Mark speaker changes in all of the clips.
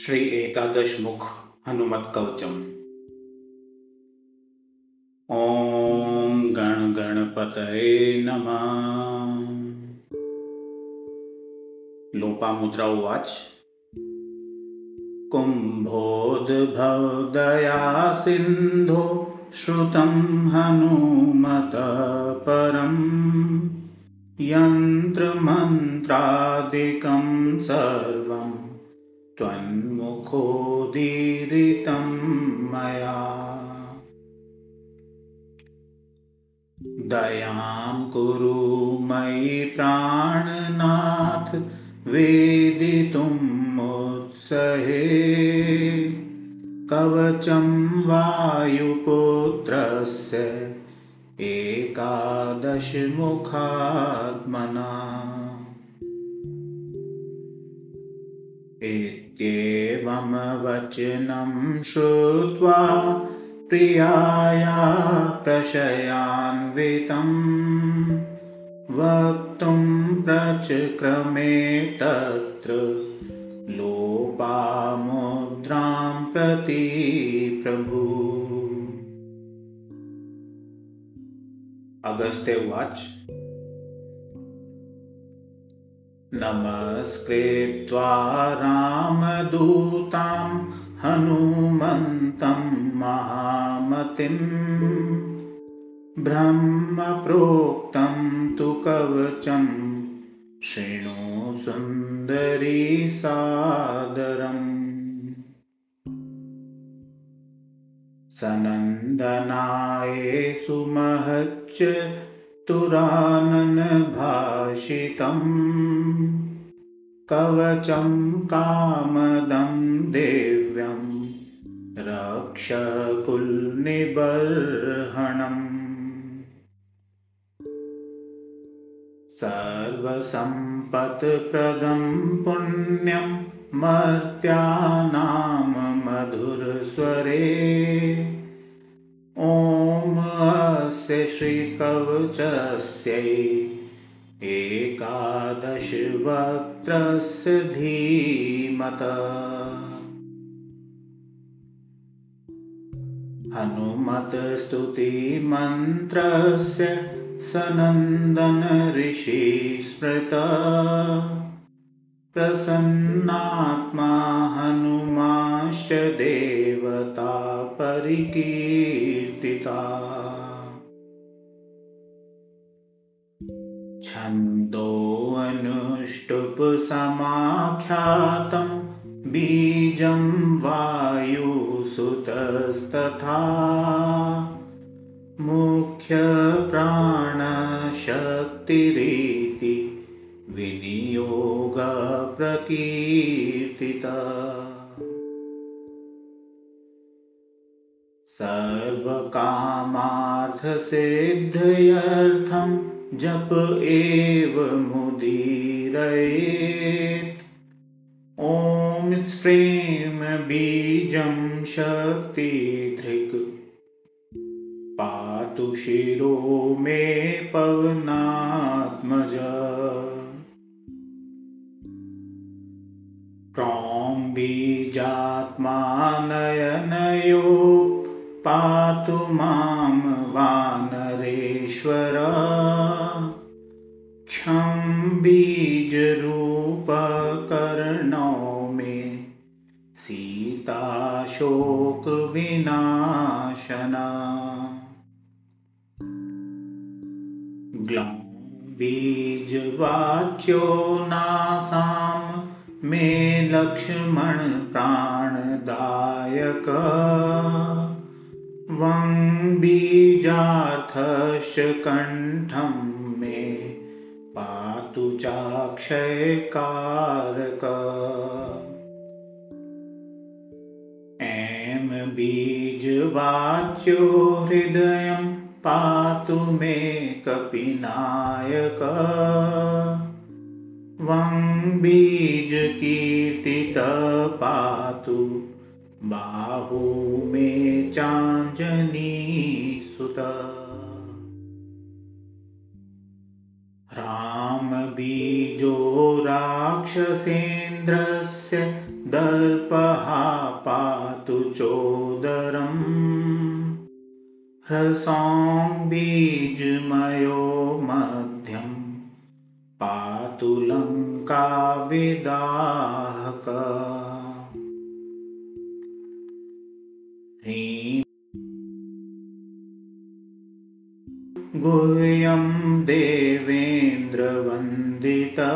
Speaker 1: श्री एकादशमुख हनुमत्कवचम् ॐ गणगणपतये नमः लोपामुद्रा उवाच कुम्भोद्भवदया सिन्धो श्रुतं हनुमतः परम् यन्त्रमन्त्रादिकं सर्वम् त्वन्मुखोदीरितं मया। दयां कुरु मयि प्राणनाथ वेदितुमुत्सहे कवचं वायुपुत्रस्य एकादशमुखात्मना इत्येवं वचनं श्रुत्वा प्रियाया प्रशयान्वितम् वक्तुं प्रचक्रमे तत्र लोपामुद्रां प्रति प्रभु। अगस्त्य उवाच नमस्कृत्वा रामदूतां हनुमन्तं महामतिम् ब्रह्मप्रोक्तं तु कवचं शृणु सुन्दरी सादरम् सनन्दनाय सुमहच्च तुराननभाषितम् कवचं कामदं देव्यं रक्षकुल्निबर्हणम् सर्वसम्पत्प्रदं पुण्यं मर्त्यानां मधुरस्वरे अस्य श्रीकवचस्यै एकादशवक्त्रस्य धीमत। हनुमतस्तुतिमन्त्रस्य स्मृत। प्रसन्नात्मा हनुमाश्च देवता परिकीर्तिता छन्दोऽनुष्टुप्समाख्यातं बीजं वायुसुतस्तथा। मुख्यप्राणशक्तिरीति विनियोगप्रकीर्तिता। सर्वकामार्थसिद्धयर्थं जप एव मुदीरयेत्। ॐ स्फ्रें बीजं शक्तिधृक्। पातु शिरो मे पवनात्मज। क्रौं बीजात्मानयनयो पातु मां वानरेश्वर क्षं बीजरूपकर्णो मे सीताशोकविनाशना। ग्लौं बीजवाच्यो नासां मे लक्ष्मणप्राणदायक। बीजार्थश्च कण्ठं मे पातु चाक्षयकारक ऐं बीजवाच्यो हृदयं पातु मे कपिनायक वं बीजकीर्तित पातु बाहु मे चाञ्जनीसुत रामबीजो राक्षसेन्द्रस्य दर्पहा पातु चोदरम्। ह्रसौं बीजमयो मध्यं पातु लङ्काविदाहक गुह्यं देवेन्द्रवन्दिता।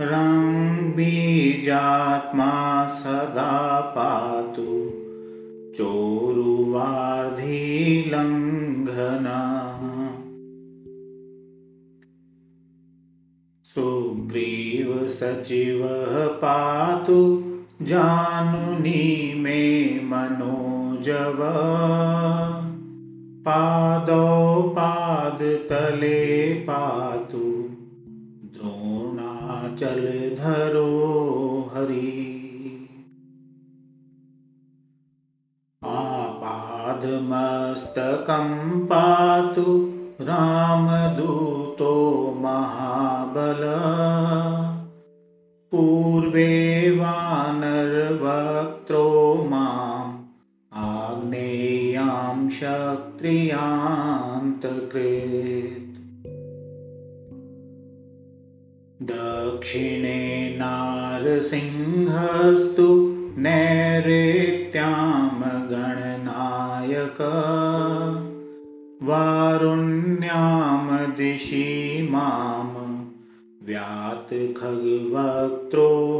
Speaker 1: रङ्बीजात्मा सदा पातु। चोरुवार्धिलङ्घना। सुग्रीवसचिवः पातु जानुनी मे मनोजव पादौ पादतले पातु। द्रोणाचलधरो हरि। आपादमस्तकं पातु रामदूतो महाबल। पूर्वे क्षत्रियान्तकृत् दक्षिणे नारसिंहस्तु नैऋत्यां गणनायक वारुण्यां दिशि मां व्यात्खग्वक्त्रो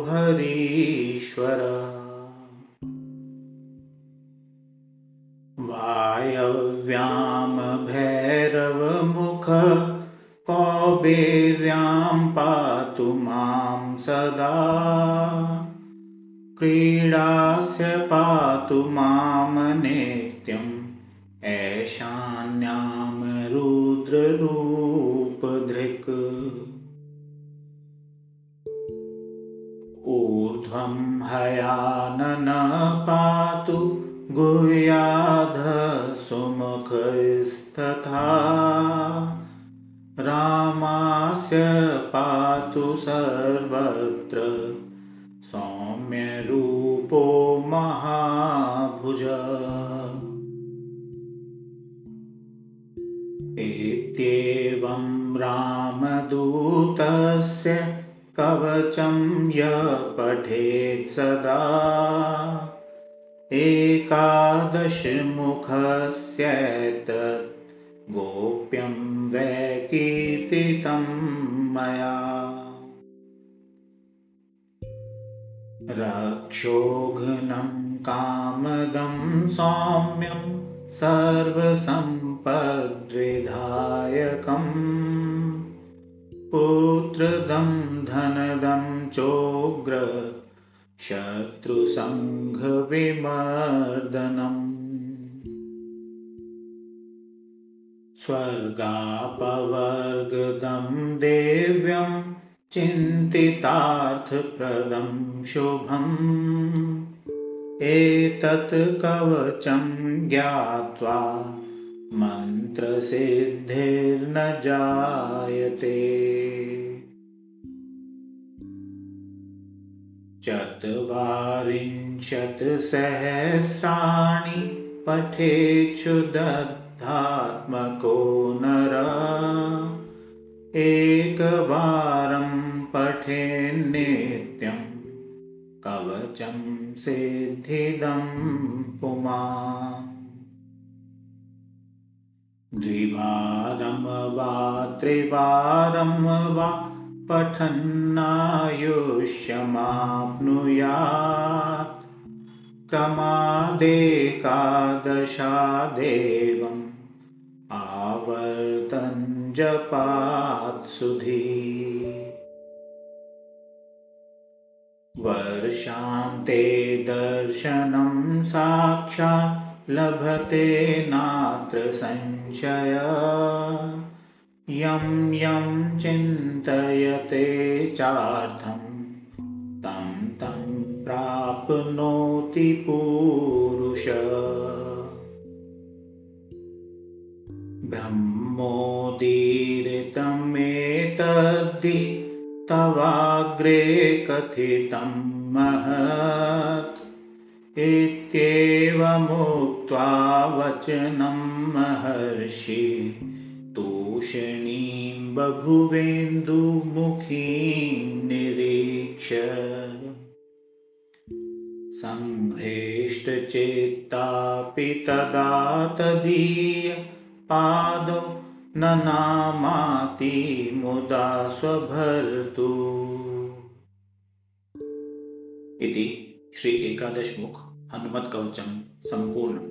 Speaker 1: हरीश्वर वायव्यां भैरवमुख कौबेर्यां पातु मां सदा। क्रीडास्य पातु मां नित्यम् ऐशान्यां रुद्ररूपधृक्। ऊर्ध्वं हयानन पातु सुमुखस्तथा रामास्य पातु सर्वत्र सौम्यरूपो महाभुज। इत्येवं रामदूतस्य कवचं य पठेत् सदा। एकादशमुखस्येतत् गोप्यं वैकीर्तितं मया। रक्षोघ्नं कामदं सौम्यं सर्वसम्पद्विधायकम्। पुत्रदं धनदं चोग्र शत्रुसङ्घविमर्दनम् स्वर्गापवर्गदं देव्यं चिन्तितार्थप्रदं शुभम्। एतत् कवचं ज्ञात्वा मन्त्रसिद्धिर्न जायते। चत्वारिंशत्सहस्राणि पठेच्छु दग्धात्मको नर। एकवारं पठेन्नित्यं कवचं सिद्धिदं पुमा। द्विवारं वा त्रिवारं वा पठन्नायुष्यमाप्नुयात् क्रमादेकादशादेवम् आवर्तञ्जपात्सुधी। वर्षान्ते दर्शनं साक्षात् लभते नात्र संशय। यं यं चिन्तयते चार्थं तं तं प्राप्नोति पूरुष ब्रह्मोदीरितमेतद्धि तवाग्रे कथितं महत्। इत्येवमुक्त्वा वचनं महर्षि तूषणीं बभुवेन्दुमुखीं निरीक्ष। सङ्घ्रेष्टचेत्तापि तदा तदीय पादौ ननामाति मुदा स्वभर्तु। इति श्री एकादशमुख हनुमत्कवचं सम्पूर्णम्